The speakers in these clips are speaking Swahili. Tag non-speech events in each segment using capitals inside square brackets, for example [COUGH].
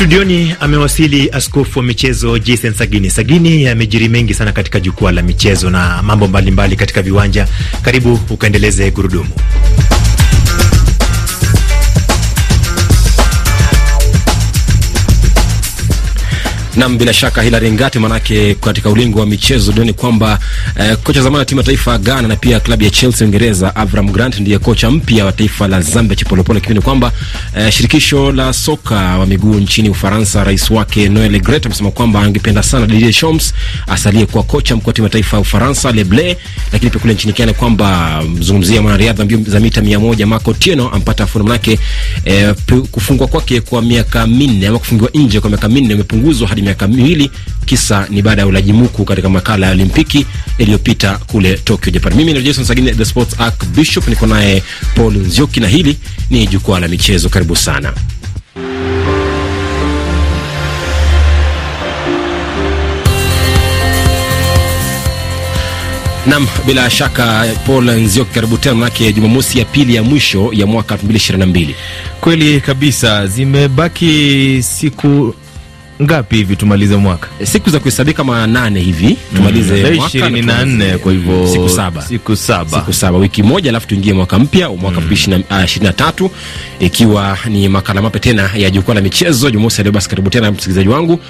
Studioni amewasili askofu wa michezo Jason Sagini. Sagini, yamejiri mengi sana katika jukwaa la michezo na mambo mbalimbali mbali katika viwanja. Karibu ukaendeleze gurudumu. Nam, bila shaka Hilary Ngati, manake katika ulingo wa michezo duniani kwamba eh, kocha zamani wa timu ya taifa Ghana na pia klabu ya Chelsea Uingereza, Avram Grant ndiye kocha mpya wa taifa la Zambia Chipolopolo, kipindi kwamba eh, shirikisho la soka wa miguu nchini Ufaransa, rais wake Noel Gret amesema kwamba angependa sana Didier Deschamps asalie kuwa kocha mkuu wa timu ya taifa ya Ufaransa Le Bleu, lakini pia kule nchini Kenya kwamba mzungumzia mwanariadha mbio za mita 100 Marco Tieno ampata afueni, manake eh, kufungwa kwake kwa miaka minne ama kufungiwa nje kwa miaka minne umepunguzwa hadi miaka miwili. Kisa ni baada ya ulaji muku katika makala ya Olimpiki iliyopita kule Tokyo, Japan. Mimi ni Jason Sagini, the sports archbishop, niko naye Paul Nzioki na hili ni jukwaa la michezo. Karibu sana. Nam, bila shaka Paul Nzioki, karibu tena, manake Jumamosi ya pili ya mwisho ya mwaka 2022. Kweli kabisa, zimebaki siku ngapi hivi tumalize mwaka? Siku za kuhesabika kama nane hivi tumalize mm, mwaka ishirini na nne. Kwa hivyo siku saba, siku saba, siku saba, wiki moja, alafu tuingie mwaka mpya mwaka mm. ishirini na tatu ikiwa ni makala mapya tena ya jukwaa la michezo Jumamosi leo. Basi karibu tena msikilizaji wangu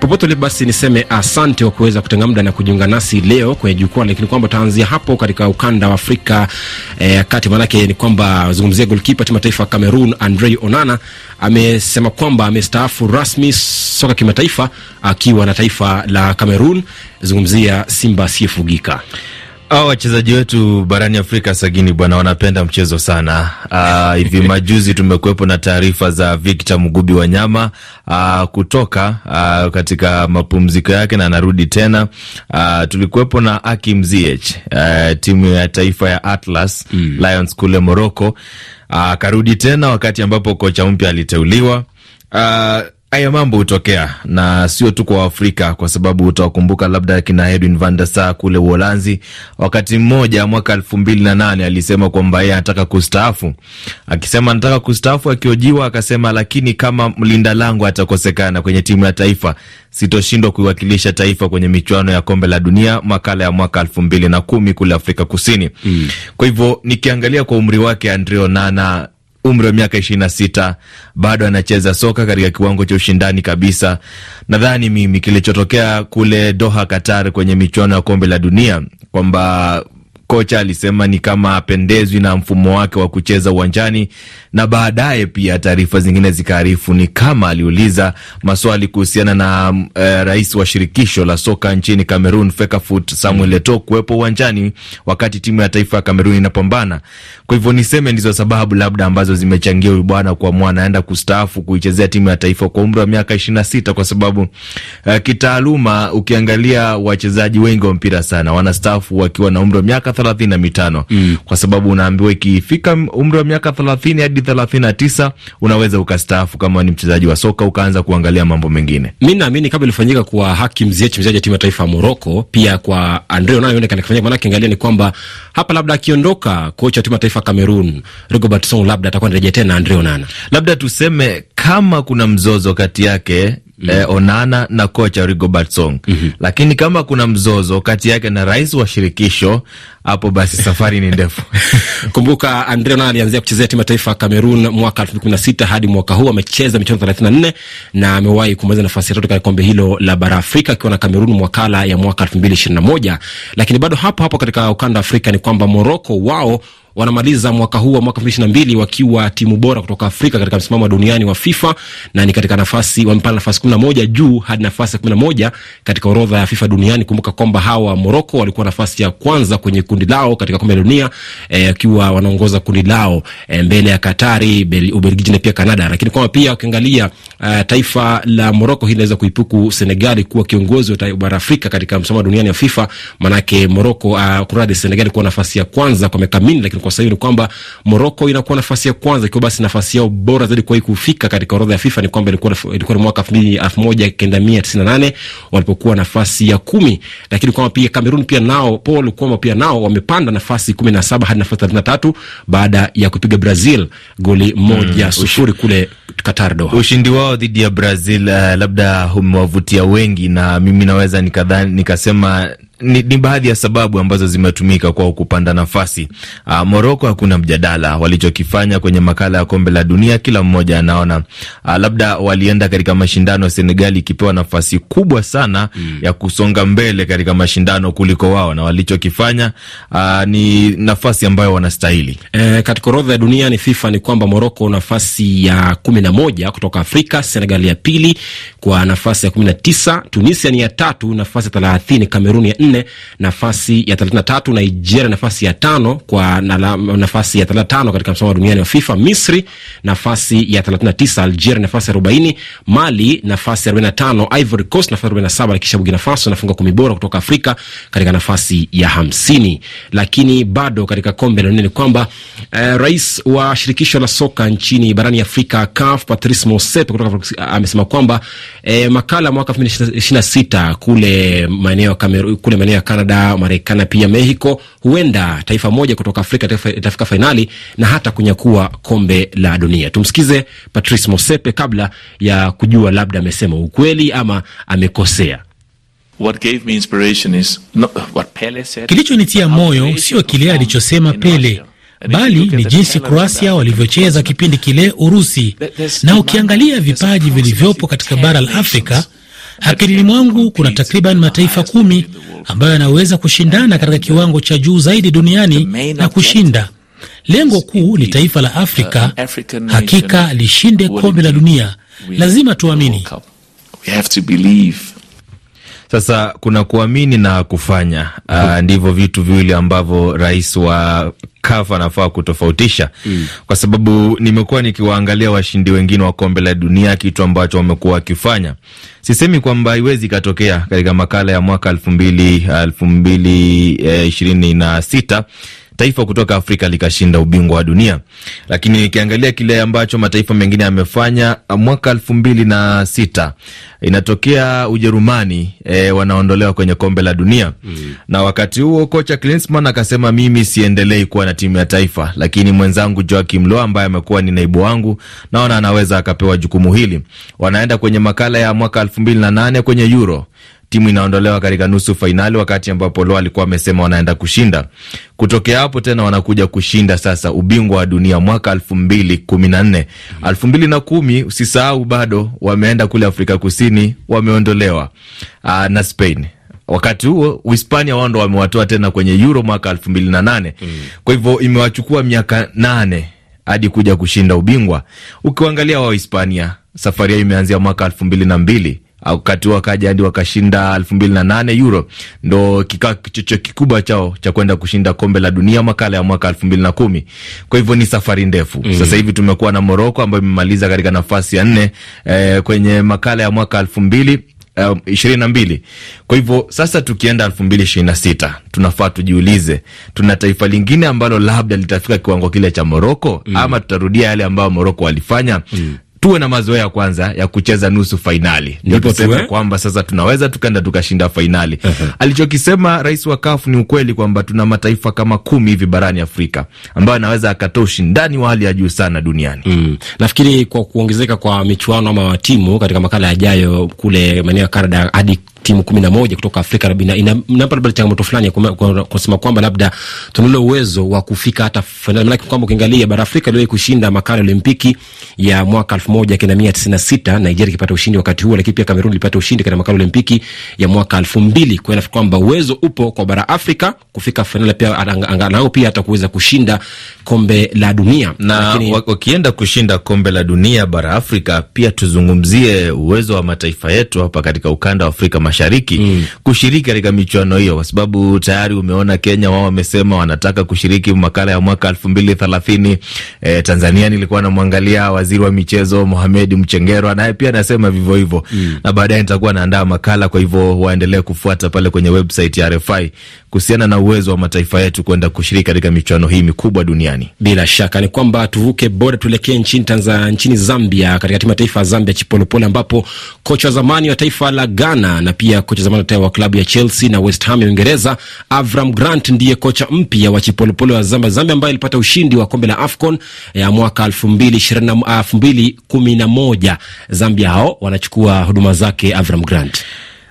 popote ule, basi niseme asante kwa kuweza kutenga muda na kujiunga nasi leo kwenye jukwaa, lakini kwamba utaanzia hapo katika ukanda wa Afrika eh, kati. Maanake ni kwamba zungumzia golkipa timu taifa Cameroon Andre Onana amesema kwamba amestaafu rasmi soka kimataifa akiwa na taifa la Cameroon. Zungumzia Simba asiyefugika. Hao wachezaji wetu barani Afrika sagini bwana, wanapenda mchezo sana. Aa, hivi [LAUGHS] majuzi tumekuwepo na taarifa za Victor Mugubi Wanyama nyama kutoka aa, katika mapumziko yake na anarudi tena. Tulikuwepo na Akim Ziyech uh, timu ya taifa ya Atlas mm. Lions kule Morocco akarudi tena wakati ambapo kocha mpya aliteuliwa uh, Haya mambo hutokea na sio tu kwa Afrika, kwa sababu utawakumbuka labda kina Edwin van der Sar kule Uholanzi. Wakati mmoja mwaka elfu mbili na nane alisema kwamba yeye anataka kustaafu. Akisema anataka kustaafu, akiojiwa akasema, lakini kama mlinda lango atakosekana kwenye timu ya taifa, sitoshindwa kuiwakilisha taifa kwenye michuano ya kombe la dunia, makala ya mwaka elfu mbili na kumi kule Afrika Kusini. Mm. Kwa hivyo nikiangalia kwa umri wake Andre Onana umri wa miaka ishirini na sita bado anacheza soka katika kiwango cha ushindani kabisa. Nadhani mimi kilichotokea kule Doha, Qatar, kwenye michuano ya kombe la dunia kwamba kocha alisema ni kama apendezwi na mfumo wake wa kucheza uwanjani, na baadaye pia taarifa zingine zikaarifu ni kama aliuliza maswali kuhusiana na uh, rais wa shirikisho la soka nchini Cameroon Fecafoot Samuel Eto'o kuwepo uwanjani wakati timu ya taifa ya Cameroon inapambana. Kwa hivyo niseme ndizo sababu labda ambazo zimechangia huyu bwana kuamua anaenda kustaafu kuichezea timu ya taifa kwa umri wa miaka ishirini na sita kwa sababu uh, kitaaluma ukiangalia wachezaji wengi wa mpira sana wanastaafu wakiwa na umri wa miaka thelathini na mitano mm. kwa sababu unaambiwa ikifika umri wa miaka thelathini hadi thelathini na tisa unaweza ukastaafu kama ni mchezaji wa soka ukaanza kuangalia mambo mengine. Mi naamini kama ilifanyika kwa Hakim Ziyech mchezaji wa timu ya taifa ya Moroko, pia kwa Andre Onana ionekana Maanake angalia ni kwamba hapa labda akiondoka kocha wa timu ya taifa Cameroon Rigobert Song labda atakuwa anarejea tena Andre Onana, labda tuseme kama kuna mzozo kati yake Mm. Eh, Onana na kocha Rigobert Song. Mm -hmm. Lakini kama kuna mzozo kati yake na rais wa shirikisho hapo basi safari ni ndefu. [LAUGHS] Kumbuka Andre Onana alianzia kuchezea timu ya taifa ya Kamerun mwaka 2016 hadi mwaka huu amecheza michezo 34 na amewahi kumaliza nafasi ya tatu katika kombe hilo la bara Afrika akiwa na Kamerun mwakala ya mwaka 2021. Lakini bado hapo hapo katika ukanda wa Afrika ni kwamba Morocco wao wanamaliza mwaka huu wa mwaka elfu mbili ishirini na mbili wakiwa timu bora kutoka Afrika katika msimamo wa duniani wa FIFA na ni katika nafasi wamepanda nafasi kumi na moja juu hadi nafasi ya kumi na moja katika orodha ya FIFA duniani. Kumbuka kwamba hawa Morocco walikuwa nafasi ya kwanza kwenye kundi lao katika kombe la dunia wakiwa e, wanaongoza kundi lao e, mbele ya Katari, Ubelgiji na pia Kanada. Lakini kwamba pia ukiangalia uh, taifa la Morocco hili linaweza kuipuku Senegali kuwa kiongozi wa bara Afrika katika msimamo wa duniani wa FIFA, manake Morocco uh, kuradi Senegali kuwa nafasi ya kwanza kwa miaka minne, lakini kwa sasa hivi ni kwamba Morocco inakuwa nafasi ya kwanza, ikiwa basi nafasi yao bora zaidi kuwahi kufika katika orodha ya FIFA ni kwamba ilikuwa ilikuwa ni mwaka elfu moja kenda mia tisini na nane walipokuwa nafasi ya kumi, lakini kwamba pia Cameroon pia nao Paul kwamba pia nao wamepanda nafasi kumi na saba hadi nafasi thelathini na tatu baada ya kupiga Brazil goli moja mm, sufuri kule Qatar Doha. Ushindi wao dhidi ya Brazil uh, labda umewavutia wengi na mimi naweza nikadhani nikasema ni, ni baadhi ya sababu ambazo zimetumika kwao kupanda nafasi. Uh, Moroko hakuna mjadala walichokifanya kwenye makala ya kombe la dunia, kila mmoja anaona uh, labda walienda katika mashindano ya Senegali ikipewa nafasi kubwa sana mm. ya kusonga mbele katika mashindano kuliko wao, na walichokifanya uh, ni nafasi ambayo wanastahili. E, katika orodha ya dunia ni FIFA ni kwamba Moroko nafasi ya kumi na moja kutoka Afrika, Senegali ya pili kwa nafasi ya kumi na tisa Tunisia ni ya tatu nafasi ya thelathini Kameruni ya nne nafasi ya thelathini na tatu Nigeria nafasi ya tano kwa na, nafasi ya thelathini na tano katika msimamo duniani wa FIFA. Misri nafasi ya thelathini na tisa Algeria nafasi ya arobaini Mali nafasi ya arobaini na tano Ivory Coast nafasi ya arobaini na saba na kisha Burkina Faso nafunga kumi bora kutoka Afrika katika nafasi ya hamsini. Lakini bado katika kombe la dunia ni kwamba eh, rais wa shirikisho la soka nchini barani Afrika CAF Patrice Motsepe kutoka amesema kwamba eh, makala mwaka elfu mbili ishirini na sita kule maeneo ya Canada, Marekani pia Mexico, huenda taifa moja kutoka Afrika itafika fainali na hata kunyakua kombe la dunia. Tumsikize Patrice Motsepe kabla ya kujua labda amesema ukweli ama amekosea. Kilichonitia moyo sio kile alichosema Pele bali ni jinsi Kroasia walivyocheza kipindi kile Urusi. Na ukiangalia vipaji vilivyopo katika bara la Afrika, akilini mwangu kuna takriban mataifa kumi ambayo yanaweza kushindana katika kiwango cha juu zaidi duniani na kushinda. Lengo kuu ni taifa la Afrika hakika lishinde kombe la dunia. Lazima tuamini. Sasa kuna kuamini na kufanya. Uh, ndivyo vitu viwili ambavyo rais wa CAF anafaa kutofautisha mm. Kwa sababu nimekuwa nikiwaangalia washindi wengine wa kombe la dunia, kitu ambacho wamekuwa wakifanya. Sisemi kwamba haiwezi ikatokea katika makala ya mwaka elfu mbili elfu mbili ishirini na sita taifa kutoka Afrika likashinda ubingwa wa dunia, lakini ikiangalia kile ambacho mataifa mengine yamefanya, mwaka elfu mbili na sita inatokea Ujerumani e, wanaondolewa kwenye kombe la dunia mm. na wakati huo kocha Klinsmann akasema mimi siendelei kuwa na timu ya taifa, lakini mwenzangu Joachim Low ambaye amekuwa ni naibu wangu, naona anaweza akapewa jukumu hili. Wanaenda kwenye makala ya mwaka elfu mbili na nane kwenye Euro timu inaondolewa katika nusu fainali, wakati ambapo Lo alikuwa amesema wanaenda kushinda. Kutokea hapo tena wanakuja kushinda sasa ubingwa wa dunia mwaka elfu mbili kumi na nne elfu mbili na kumi usisahau bado wameenda kule Afrika Kusini, wameondolewa aa, na Spain wakati huo Uhispania wao ndo wamewatoa tena kwenye Euro mwaka elfu mbili na nane mm. Kwa hivyo imewachukua miaka nane hadi kuja kushinda ubingwa. Ukiangalia wao Hispania safari yao imeanzia mwaka elfu mbili na mbili wakati wakaja hadi wakashinda elfu mbili na nane Euro, ndo kikawa kichocho kikubwa chao cha kwenda kushinda kombe la dunia makala ya mwaka elfu mbili na kumi. Kwa hivyo ni safari ndefu mm. Sasa hivi tumekuwa na Moroko ambayo imemaliza katika nafasi ya nne eh, kwenye makala ya mwaka elfu mbili ishirini uh, na mbili. Kwa hivyo sasa tukienda elfu mbili ishirini na sita tunafaa tujiulize, tuna taifa lingine ambalo labda litafika kiwango kile cha Moroko mm. ama tutarudia yale ambayo Moroko walifanya mm tuwe na mazoea kwanza ya kucheza nusu fainali, ndipo tuseme kwamba sasa tunaweza tukaenda tukashinda fainali. Alichokisema rais wa kafu ni ukweli kwamba tuna mataifa kama kumi hivi barani Afrika ambayo anaweza akatoa ushindani wa hali ya juu sana duniani. mm. Nafikiri kwa kuongezeka kwa michuano ama timu katika makala yajayo kule maeneo ya Canada hadi timu kumi na moja kutoka Afrika inampa labda changamoto fulani kusema kwamba labda tuna ule uwezo wa kufika hata fainali, maanake kwamba ukiangalia bara Afrika iliwahi kushinda makala Olimpiki ya mwaka elfu moja kenda mia tisini na sita Nigeria ikipata ushindi wakati huo, lakini pia Kamerun ilipata ushindi katika makala Olimpiki ya mwaka elfu mbili. Kwa hiyo kwamba uwezo upo kwa bara Afrika kufika fainali, pia angalau pia hata kuweza kushinda kombe la dunia. Na lakini... wakienda kushinda kombe la dunia bara Afrika, pia tuzungumzie uwezo wa mataifa yetu hapa katika ukanda wa Afrika Mashariki mm. kushiriki katika michuano hiyo, kwa sababu tayari umeona Kenya wao wamesema wanataka kushiriki makala ya mwaka elfu mbili thelathini. E, Tanzania nilikuwa namwangalia waziri wa michezo Mohamed Mchengerwa, naye pia anasema vivyo hivyo mm. na baadaye nitakuwa naandaa makala, kwa hivyo waendelee kufuata pale kwenye website ya RFI kuhusiana na uwezo wa mataifa yetu kwenda kushiriki katika michuano hii mikubwa duniani. Bila shaka ni kwamba tuvuke boda tuelekee nchini Tanzania, nchini Zambia, katika timu ya taifa ya Zambia Chipolopolo, ambapo kocha wa zamani wa taifa la Ghana na pia kocha zamani wa klabu ya Chelsea na West Ham ya Uingereza Avram Grant ndiye kocha mpya wa Chipolopolo ya Zambia, Zambia ambayo ilipata ushindi wa kombe la AFCON ya mwaka elfu mbili kumi na moja. Zambia hao wanachukua huduma zake Avram Grant.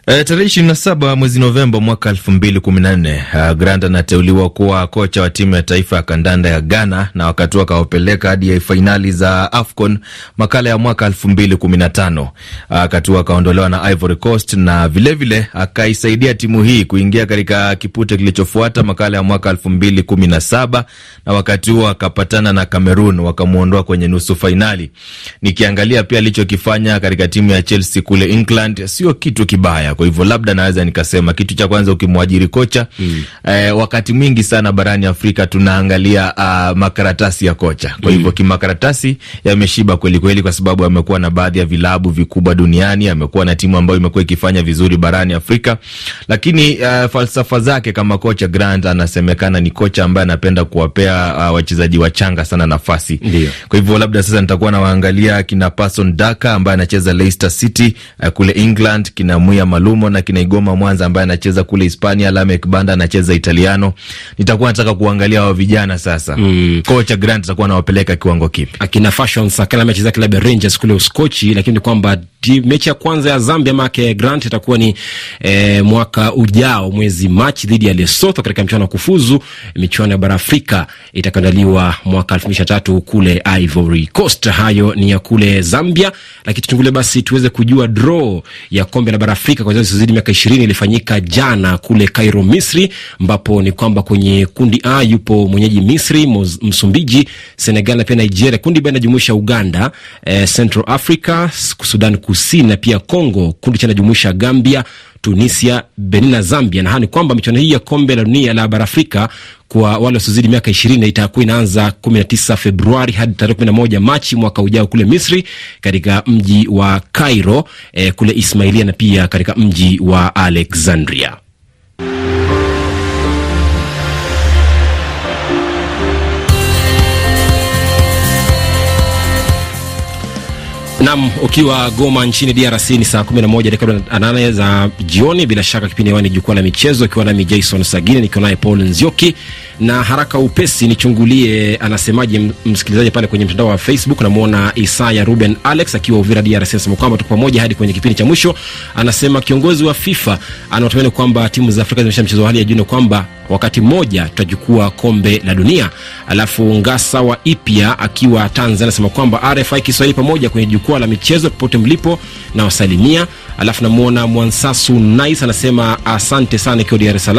E, tarehe ishirini na saba mwezi Novemba mwaka elfu mbili kumi na nne uh, Grant anateuliwa kuwa kocha wa timu ya taifa ya kandanda ya Ghana na wakati akawapeleka hadi fainali za AFCON makala ya mwaka elfu mbili kumi na tano wakati huo akaondolewa na Ivory Coast na vilevile akaisaidia timu hii kuingia katika kipute kilichofuata makala ya mwaka elfu mbili kumi na saba na wakati huo akapatana na Cameroon wakamwondoa kwenye nusu fainali. Nikiangalia pia alichokifanya katika timu ya Chelsea kule England sio kitu kibaya kwa hivyo labda naweza nikasema kitu cha kwanza, ukimwajiri kocha mm. eh, wakati mwingi sana barani Afrika tunaangalia uh, makaratasi ya kocha. Kwa hivyo mm. kimakaratasi yameshiba kweli kweli, kwa sababu amekuwa na baadhi ya vilabu vikubwa duniani, amekuwa na timu ambayo imekuwa ikifanya vizuri barani Afrika, lakini uh, falsafa zake kama kocha Grant anasemekana ni kocha ambaye anapenda kuwapea uh, wachezaji wachanga sana nafasi. Ndiyo. Kwa hivyo labda sasa nitakuwa nawaangalia kina Patson Daka ambaye anacheza Leicester City uh, kule England, kina Muya Malu Lumo na Kinaigoma Mwanza ambaye anacheza kule Hispania, Lamek Banda anacheza Italiano. Nitakuwa nataka kuangalia wa vijana sasa. Mm. Kocha Grant atakuwa anawapeleka kiwango kipi? Akina Fashion Sakala amecheza klabu ya Rangers kule Uskochi, lakini ni kwamba mechi ya kwanza ya Zambia make Grant itakuwa ni e, mwaka ujao mwezi Machi dhidi ya Lesotho katika mchuano wa kufuzu michuano ya bara Afrika itakaandaliwa mwaka elfu mbili tatu kule Ivory Coast. Hayo ni ya kule Zambia, lakini tuchungule basi tuweze kujua draw ya kombe la bara Afrika kwa wasiozidi miaka ishirini ilifanyika jana kule Cairo, Misri, ambapo ni kwamba kwenye kundi A yupo mwenyeji Misri, Msumbiji, Senegal na pia Nigeria. Kundi B inajumuisha Uganda, eh, Central Africa, Sudan Kusini na pia Congo. Kundi cha inajumuisha Gambia, Tunisia, Benin na Zambia. Na hani kwamba michuano hii ya kombe la dunia la bara Afrika kwa wale wasiozidi miaka ishirini itakuwa inaanza kumi na tisa Februari hadi tarehe kumi na moja Machi mwaka ujao kule Misri, katika mji wa Cairo eh, kule Ismailia na pia katika mji wa Alexandria. Nam, ukiwa Goma nchini DRC ni saa 11 dakika nane za jioni. Bila shaka kipindi hewani jukwaa la michezo, ikiwa nami Jason Sagini nikiwa naye Paul Nzioki na haraka upesi nichungulie anasemaje msikilizaji pale kwenye mtandao wa Facebook. Namwona Isaya Ruben Alex akiwa Uvira DRC, anasema kwamba tuko pamoja hadi kwenye kipindi cha mwisho. Anasema kiongozi wa FIFA anatumaini kwamba timu za Afrika zimesha mchezo wa hali ya juu, kwamba wakati mmoja tutachukua kombe la dunia. Alafu Ngasa wa Ipya akiwa Tanzania anasema kwamba RFI Kiswahili pamoja kwenye jukwaa la michezo popote mlipo na wasalimia. Alafu namwona Mwansasu Nice anasema asante sana, ikiwa Dar es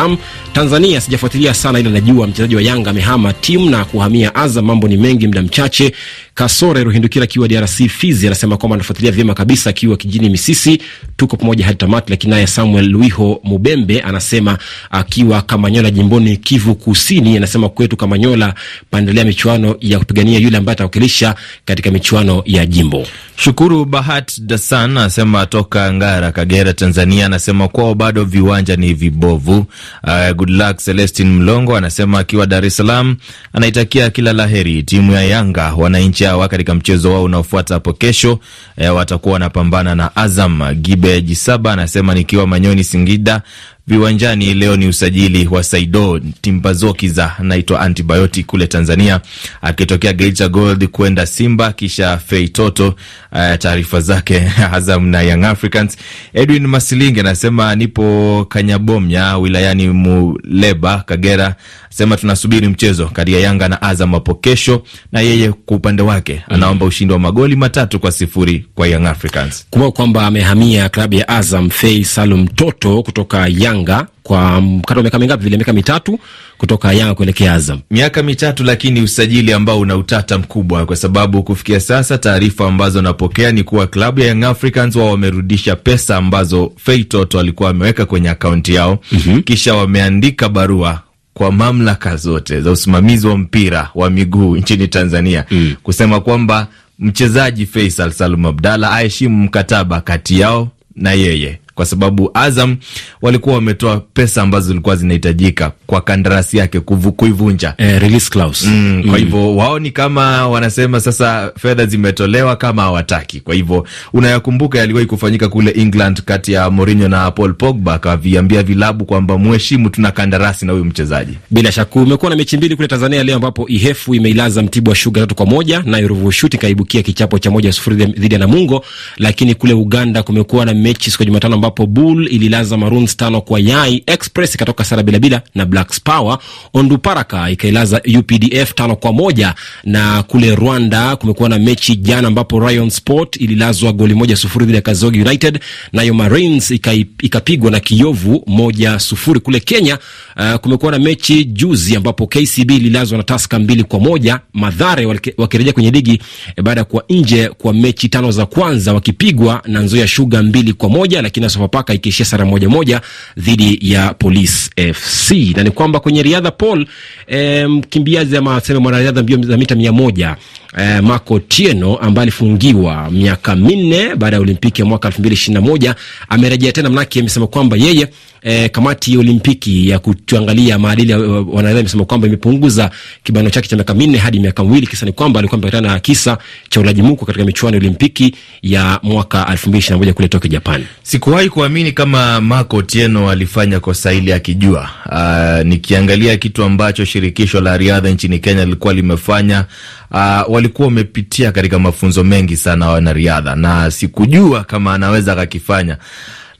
Tanzania. Sijafuatilia sana, ila najua mchezaji wa Yanga amehama timu na kuhamia Azam. Mambo ni mengi, muda mchache. Kasore Ruhindukira akiwa DRC Fizi anasema kwamba anafuatilia vyema kabisa akiwa kijini Misisi. Tuko pamoja hadi tamati. Lakini naye Samuel Luiho Mubembe anasema akiwa Kamanyola jimboni Kivu Kusini, anasema kwetu Kamanyola paendelea michuano ya kupigania yule ambaye atawakilisha katika michuano ya jimbo. Shukuru Bahat Dasan anasema toka Ngara, Kagera, Tanzania, anasema kwao bado viwanja ni vibovu. Uh, good luck Celestin Mlongo anasema akiwa Dar es Salaam, anaitakia kila la heri timu ya Yanga. Wananchi hawa katika mchezo wao unaofuata hapo kesho, E, watakuwa wanapambana na Azam. Gibe Jisaba anasema nikiwa Manyoni, Singida viwanjani leo ni usajili wa Saido Timbazokiza anaitwa antibiotic kule Tanzania, akitokea Geita Gold kwenda Simba kisha Feitoto. Uh, taarifa zake [LAUGHS] Azam na Young Africans. Edwin Masilinge anasema nipo Kanyabomya wilayani Muleba, Kagera, sema tunasubiri mchezo kati ya Yanga na Azam hapo kesho, na yeye kwa upande wake anaomba ushindi wa magoli matatu kwa sifuri kwa Young Africans. Kumbuka kwamba amehamia klabu ya Azam Fei Salum Toto kutoka Yanga kwa mkata miaka mingapi vile? Miaka mitatu kutoka Yanga kuelekea Azam, miaka mitatu, lakini usajili ambao una utata mkubwa, kwa sababu kufikia sasa taarifa ambazo napokea ni kuwa klabu ya Young Africans wao wamerudisha pesa ambazo Fei Toto alikuwa ameweka kwenye akaunti yao mm -hmm. kisha wameandika barua kwa mamlaka zote za usimamizi wa mpira wa miguu nchini Tanzania mm. kusema kwamba mchezaji Faisal Salum Abdalla aheshimu mkataba kati yao na yeye kwa sababu Azam walikuwa wametoa pesa ambazo zilikuwa zinahitajika kwa kandarasi yake kuivunja, eh, release clause mm, kwa hivyo mm, wao ni kama wanasema sasa fedha zimetolewa kama hawataki. Kwa hivyo unayakumbuka yaliwahi kufanyika kule England kati ya Mourinho na Paul Pogba, akaviambia vilabu kwamba mheshimu, tuna kandarasi na huyu mchezaji. Bila shaka umekuwa na mechi mbili kule Tanzania leo ambapo Ihefu imeilaza Mtibwa Sugar tatu kwa moja nayo Ruvu Shuti kaibukia kichapo cha moja sufuri dhidi ya Namungo. Lakini kule Uganda kumekuwa na mechi siku ya Jumatano ambapo Bull ililaza Maroons tano kwa Yai, Express ikatoka sara bila bila na Blacks Power, Onduparaka ikailaza UPDF tano kwa moja. Na kule Rwanda kumekuwa na mechi jana ambapo Rayon Sport ililazwa goli moja sufuri dhidi ya Kazogi United, nayo Marines ikapigwa na Kiyovu moja sufuri. Kule Kenya uh, kumekuwa na mechi juzi ambapo KCB ililazwa na Taska mbili kwa moja. Madhare wakirejea kwenye ligi e, baada ya kuwa nje kwa mechi tano za kwanza wakipigwa na Nzoia Sugar mbili kwa moja, lakini Sofapaka ikiishia sara moja moja dhidi ya Police FC. Na ni kwamba kwenye riadha Paul e, mkimbiaji ama sema mwanariadha mbio za mita mia moja e, Marco Tieno ambaye alifungiwa miaka minne baada ya Olimpiki ya mwaka elfu mbili ishirini na moja amerejea tena, manake amesema kwamba yeye eh, kamati ya Olimpiki ya kuangalia maadili ya wanariadha imesema kwamba imepunguza kibano chake cha miaka minne hadi miaka miwili. Kisa ni kwamba alikuwa amepatikana na kisa cha ulaji muku katika michuano ya Olimpiki ya mwaka elfu mbili ishirini na moja kule Tokyo, Japan. Sikuwahi kuamini kama Marco Tieno alifanya kosa hili akijua. Uh, nikiangalia kitu ambacho shirikisho la riadha nchini Kenya lilikuwa limefanya Uh, walikuwa wamepitia katika mafunzo mengi sana wanariadha, na sikujua kama anaweza akakifanya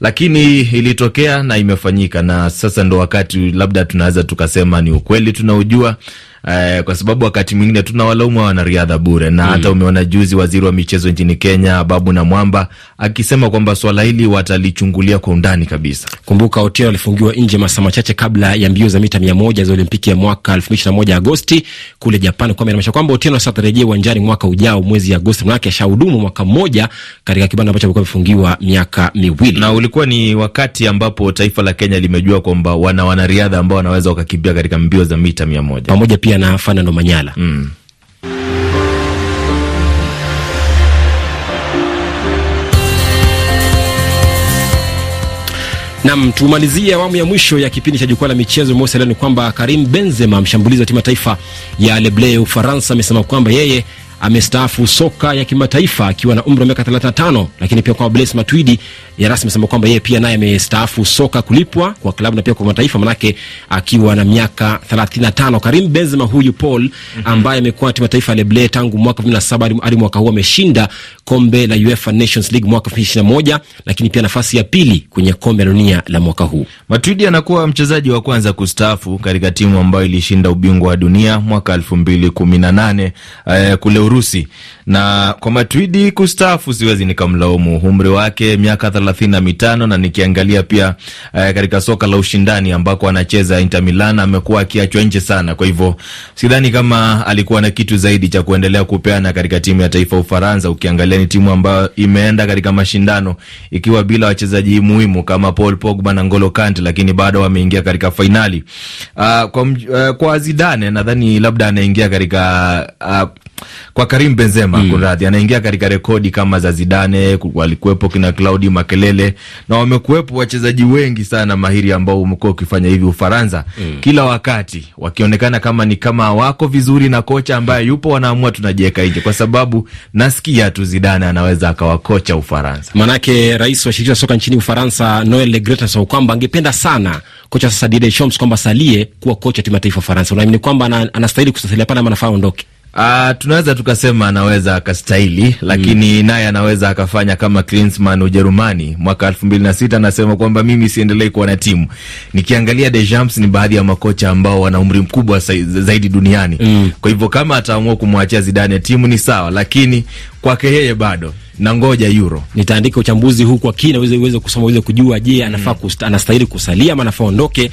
lakini ilitokea na imefanyika, na sasa ndo wakati labda tunaweza tukasema ni ukweli tunaujua. Uh, kwa sababu wakati mwingine tunawalaumu wanariadha bure. Na mm. Hata umeona juzi waziri wa michezo nchini Kenya Babu na Mwamba akisema kwamba swala hili watalichungulia kwa undani kabisa. Kumbuka Otieno alifungiwa nje masaa machache kabla ya mbio za mita mia moja za Olimpiki ya mwaka elfu mbili ishirini na moja Agosti kule Japan, kwamba inamaanisha kwamba Otieno sasa atarejea uwanjani mwaka ujao mwezi Agosti, manake ashahudumu mwaka mmoja katika kibanda ambacho alikuwa amefungiwa miaka miwili, na ulikuwa ni wakati ambapo taifa la Kenya limejua kwamba wana wanariadha ambao wanaweza wakakimbia katika mbio za mita mia moja. Pamoja pia na Fernando Manyala mm. Nam, tumalizie awamu ya mwisho ya kipindi cha jukwaa la michezo mosi leo. Ni kwamba Karim Benzema, mshambulizi wa timu ya taifa ya Leblay Ufaransa, amesema kwamba yeye amestaafu soka ya kimataifa akiwa na umri wa miaka 35, lakini pia kwa Blaise Matuidi ya rasmi amesema kwamba yeye pia naye amestaafu soka kulipwa kwa klabu na pia kwa mataifa, manake akiwa na miaka 35. Karim Benzema huyu Paul, ambaye amekuwa timu taifa ya tangu mwaka 2007 hadi mwaka huu, ameshinda kombe la UEFA Nations League mwaka 2021, lakini pia nafasi ya pili kwenye kombe la dunia la mwaka huu. Matuidi anakuwa mchezaji wa kwanza kustaafu katika timu ambayo ilishinda ubingwa wa dunia mwaka 2018 eh, kule Urusi. Na kwa Matuidi kustaafu siwezi nikamlaumu, umri wake miaka thelathini na mitano na nikiangalia pia eh, katika soka la ushindani ambako anacheza Inter Milan amekuwa akiachwa nje sana. Kwa hivyo sidhani kama alikuwa na kitu zaidi cha kuendelea kupeana katika timu ya taifa Ufaransa. Ukiangalia ni timu ambayo imeenda katika mashindano ikiwa bila wachezaji muhimu kama Paul Pogba na Ngolo Kante, lakini bado wameingia katika fainali. Uh, kwa, uh, kwa Zidane nadhani labda anaingia katika uh, kwa Karim Benzema mm. Kunradhi, anaingia katika rekodi kama za Zidane, walikuwepo kina Claudi Makelele na wamekuwepo wachezaji wengi sana mahiri ambao umekuwa ukifanya hivi Ufaransa mm. kila wakati wakionekana kama ni kama wako vizuri na kocha ambaye yupo, wanaamua tunajiweka nje, kwa sababu nasikia tu Zidane anaweza akawa kocha Ufaransa. Manake rais wa shirikisho la soka nchini Ufaransa Noel Le kwamba angependa sana kocha sasa Didier Deschamps kwamba salie kuwa kocha timu ya taifa Ufaransa. Unaamini kwamba anastahili kusalia pale ama anafaa aondoke? Uh, tunaweza tukasema anaweza akastahili, lakini mm, naye anaweza akafanya kama Klinsmann Ujerumani mwaka elfu mbili na sita anasema kwamba mimi siendelei kuwa na timu. Nikiangalia Deschamps ni baadhi ya makocha ambao wana umri mkubwa zaidi duniani mm. Kwa hivyo kama ataamua kumwachia Zidane timu ni sawa, lakini kwake yeye bado na ngoja Euro. Nitaandika uchambuzi huu kwa kina uweze kusoma uweze kujua, je, anafaa mm, anastahili kusalia ama anafaa ondoke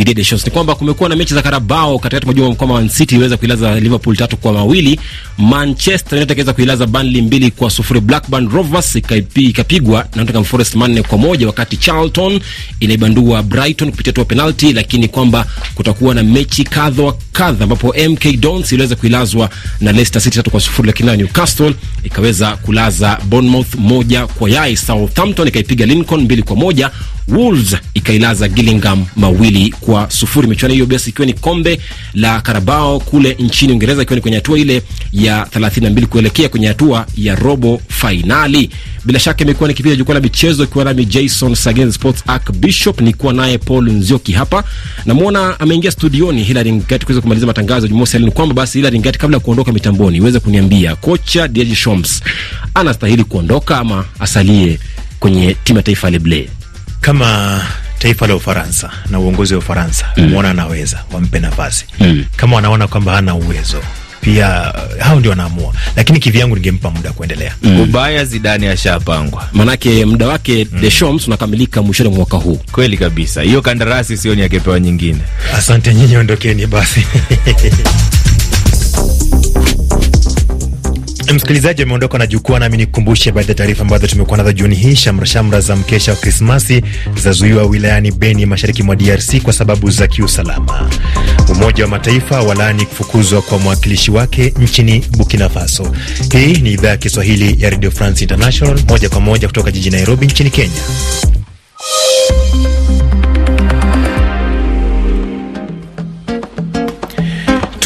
Didier Deschamps. Ni kwamba kumekuwa na mechi za Carabao katikati mwa juma kwamba Man City iliweza kuilaza Liverpool tatu kwa mawili, Manchester United ikaweza kuilaza Burnley mbili kwa sufuri, Blackburn Rovers ikapigwa na Nottingham Forest manne kwa moja, wakati Charlton inaibandua Brighton kupitia tu penalti, lakini kwamba kutakuwa na mechi kadha kadha ambapo MK Dons iliweza kuilazwa na Leicester City tatu kwa sufuri, lakini Newcastle ikaweza kulaza Bournemouth moja kwa yai. Southampton ikaipiga Lincoln mbili kwa moja. Wolves ikailaza Gillingham mawili kwa sufuri. Michuano hiyo basi ikiwa ni kombe la Carabao kule nchini Uingereza, ikiwa ni kwenye hatua ile ya 32 kuelekea kwenye hatua ya robo fainali. Bila shaka imekuwa ni kipindi jukwaa la michezo, ikiwa nami Jason Sagin Sports archbishop, nikuwa naye Paul Nzioki hapa. Namwona ameingia studioni Hilary Ngati kuweza kumaliza matangazo Jumamosi. Ni kwamba basi ila ringati kabla ya kuondoka mitamboni, iweze kuniambia kocha Didier Deschamps anastahili kuondoka ama asalie kwenye timu ya taifa ya Leblay Kama taifa la Ufaransa na uongozi wa Ufaransa mm. mwona anaweza, wampe nafasi mm. kama wanaona kwamba hana uwezo pia hao ndio wanaamua, lakini kivyangu ningempa muda kuendelea. mm. Ubaya Zidane ashapangwa, manake muda wake mm. Deschamps unakamilika mwishoni mwa mwaka huu. Kweli kabisa, hiyo kandarasi sioni akipewa nyingine. Asante nyinyi, ondokeni basi. [LAUGHS] Msikilizaji ameondoka na jukwaa, nami nikukumbushe baadhi ya taarifa ambazo tumekuwa nazo jioni hii. Shamra shamra za mkesha wa Krismasi zazuiwa wilayani Beni, mashariki mwa DRC kwa sababu za kiusalama. Umoja wa Mataifa walaani kufukuzwa kwa mwakilishi wake nchini Burkina Faso. Hii ni idhaa ya Kiswahili ya Radio France International, moja kwa moja kutoka jijini Nairobi nchini Kenya.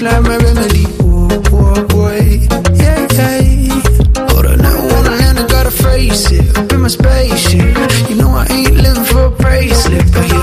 That coastline my remedy. Ooh, boy, boy. Yeah, yeah. On, I wanna land, I gotta face it. Up in my spaceship. You know I ain't living for a bracelet. But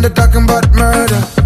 they're talking about murder.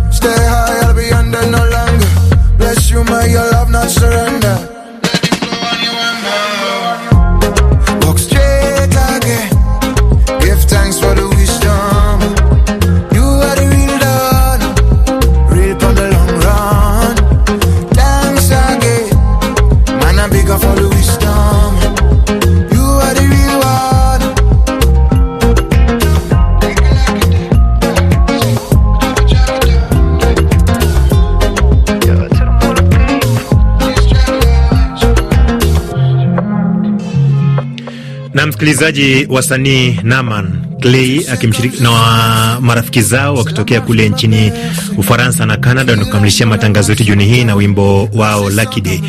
Na msikilizaji, wasanii Naman Clay akimshiriki na marafiki zao wakitokea kule nchini Ufaransa na Canada ndio kukamilishia matangazo yetu jioni hii na wimbo wao Lucky Day.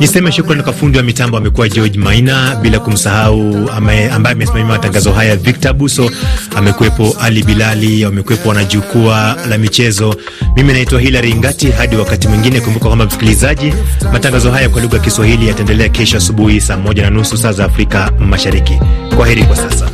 Niseme shukrani kwa fundi wa mitambo amekuwa George Maina, bila kumsahau ambaye amesimamia matangazo haya Victor Buso, amekuwepo Ali Bilali, amekuwepo wana jukwaa la michezo. Mimi naitwa Hilary Ngati. Hadi wakati mwingine, kumbuka kwamba msikilizaji, matangazo haya kwa lugha ya Kiswahili yataendelea kesho asubuhi saa moja na nusu saa za Afrika Mashariki. Kwa heri kwa sasa.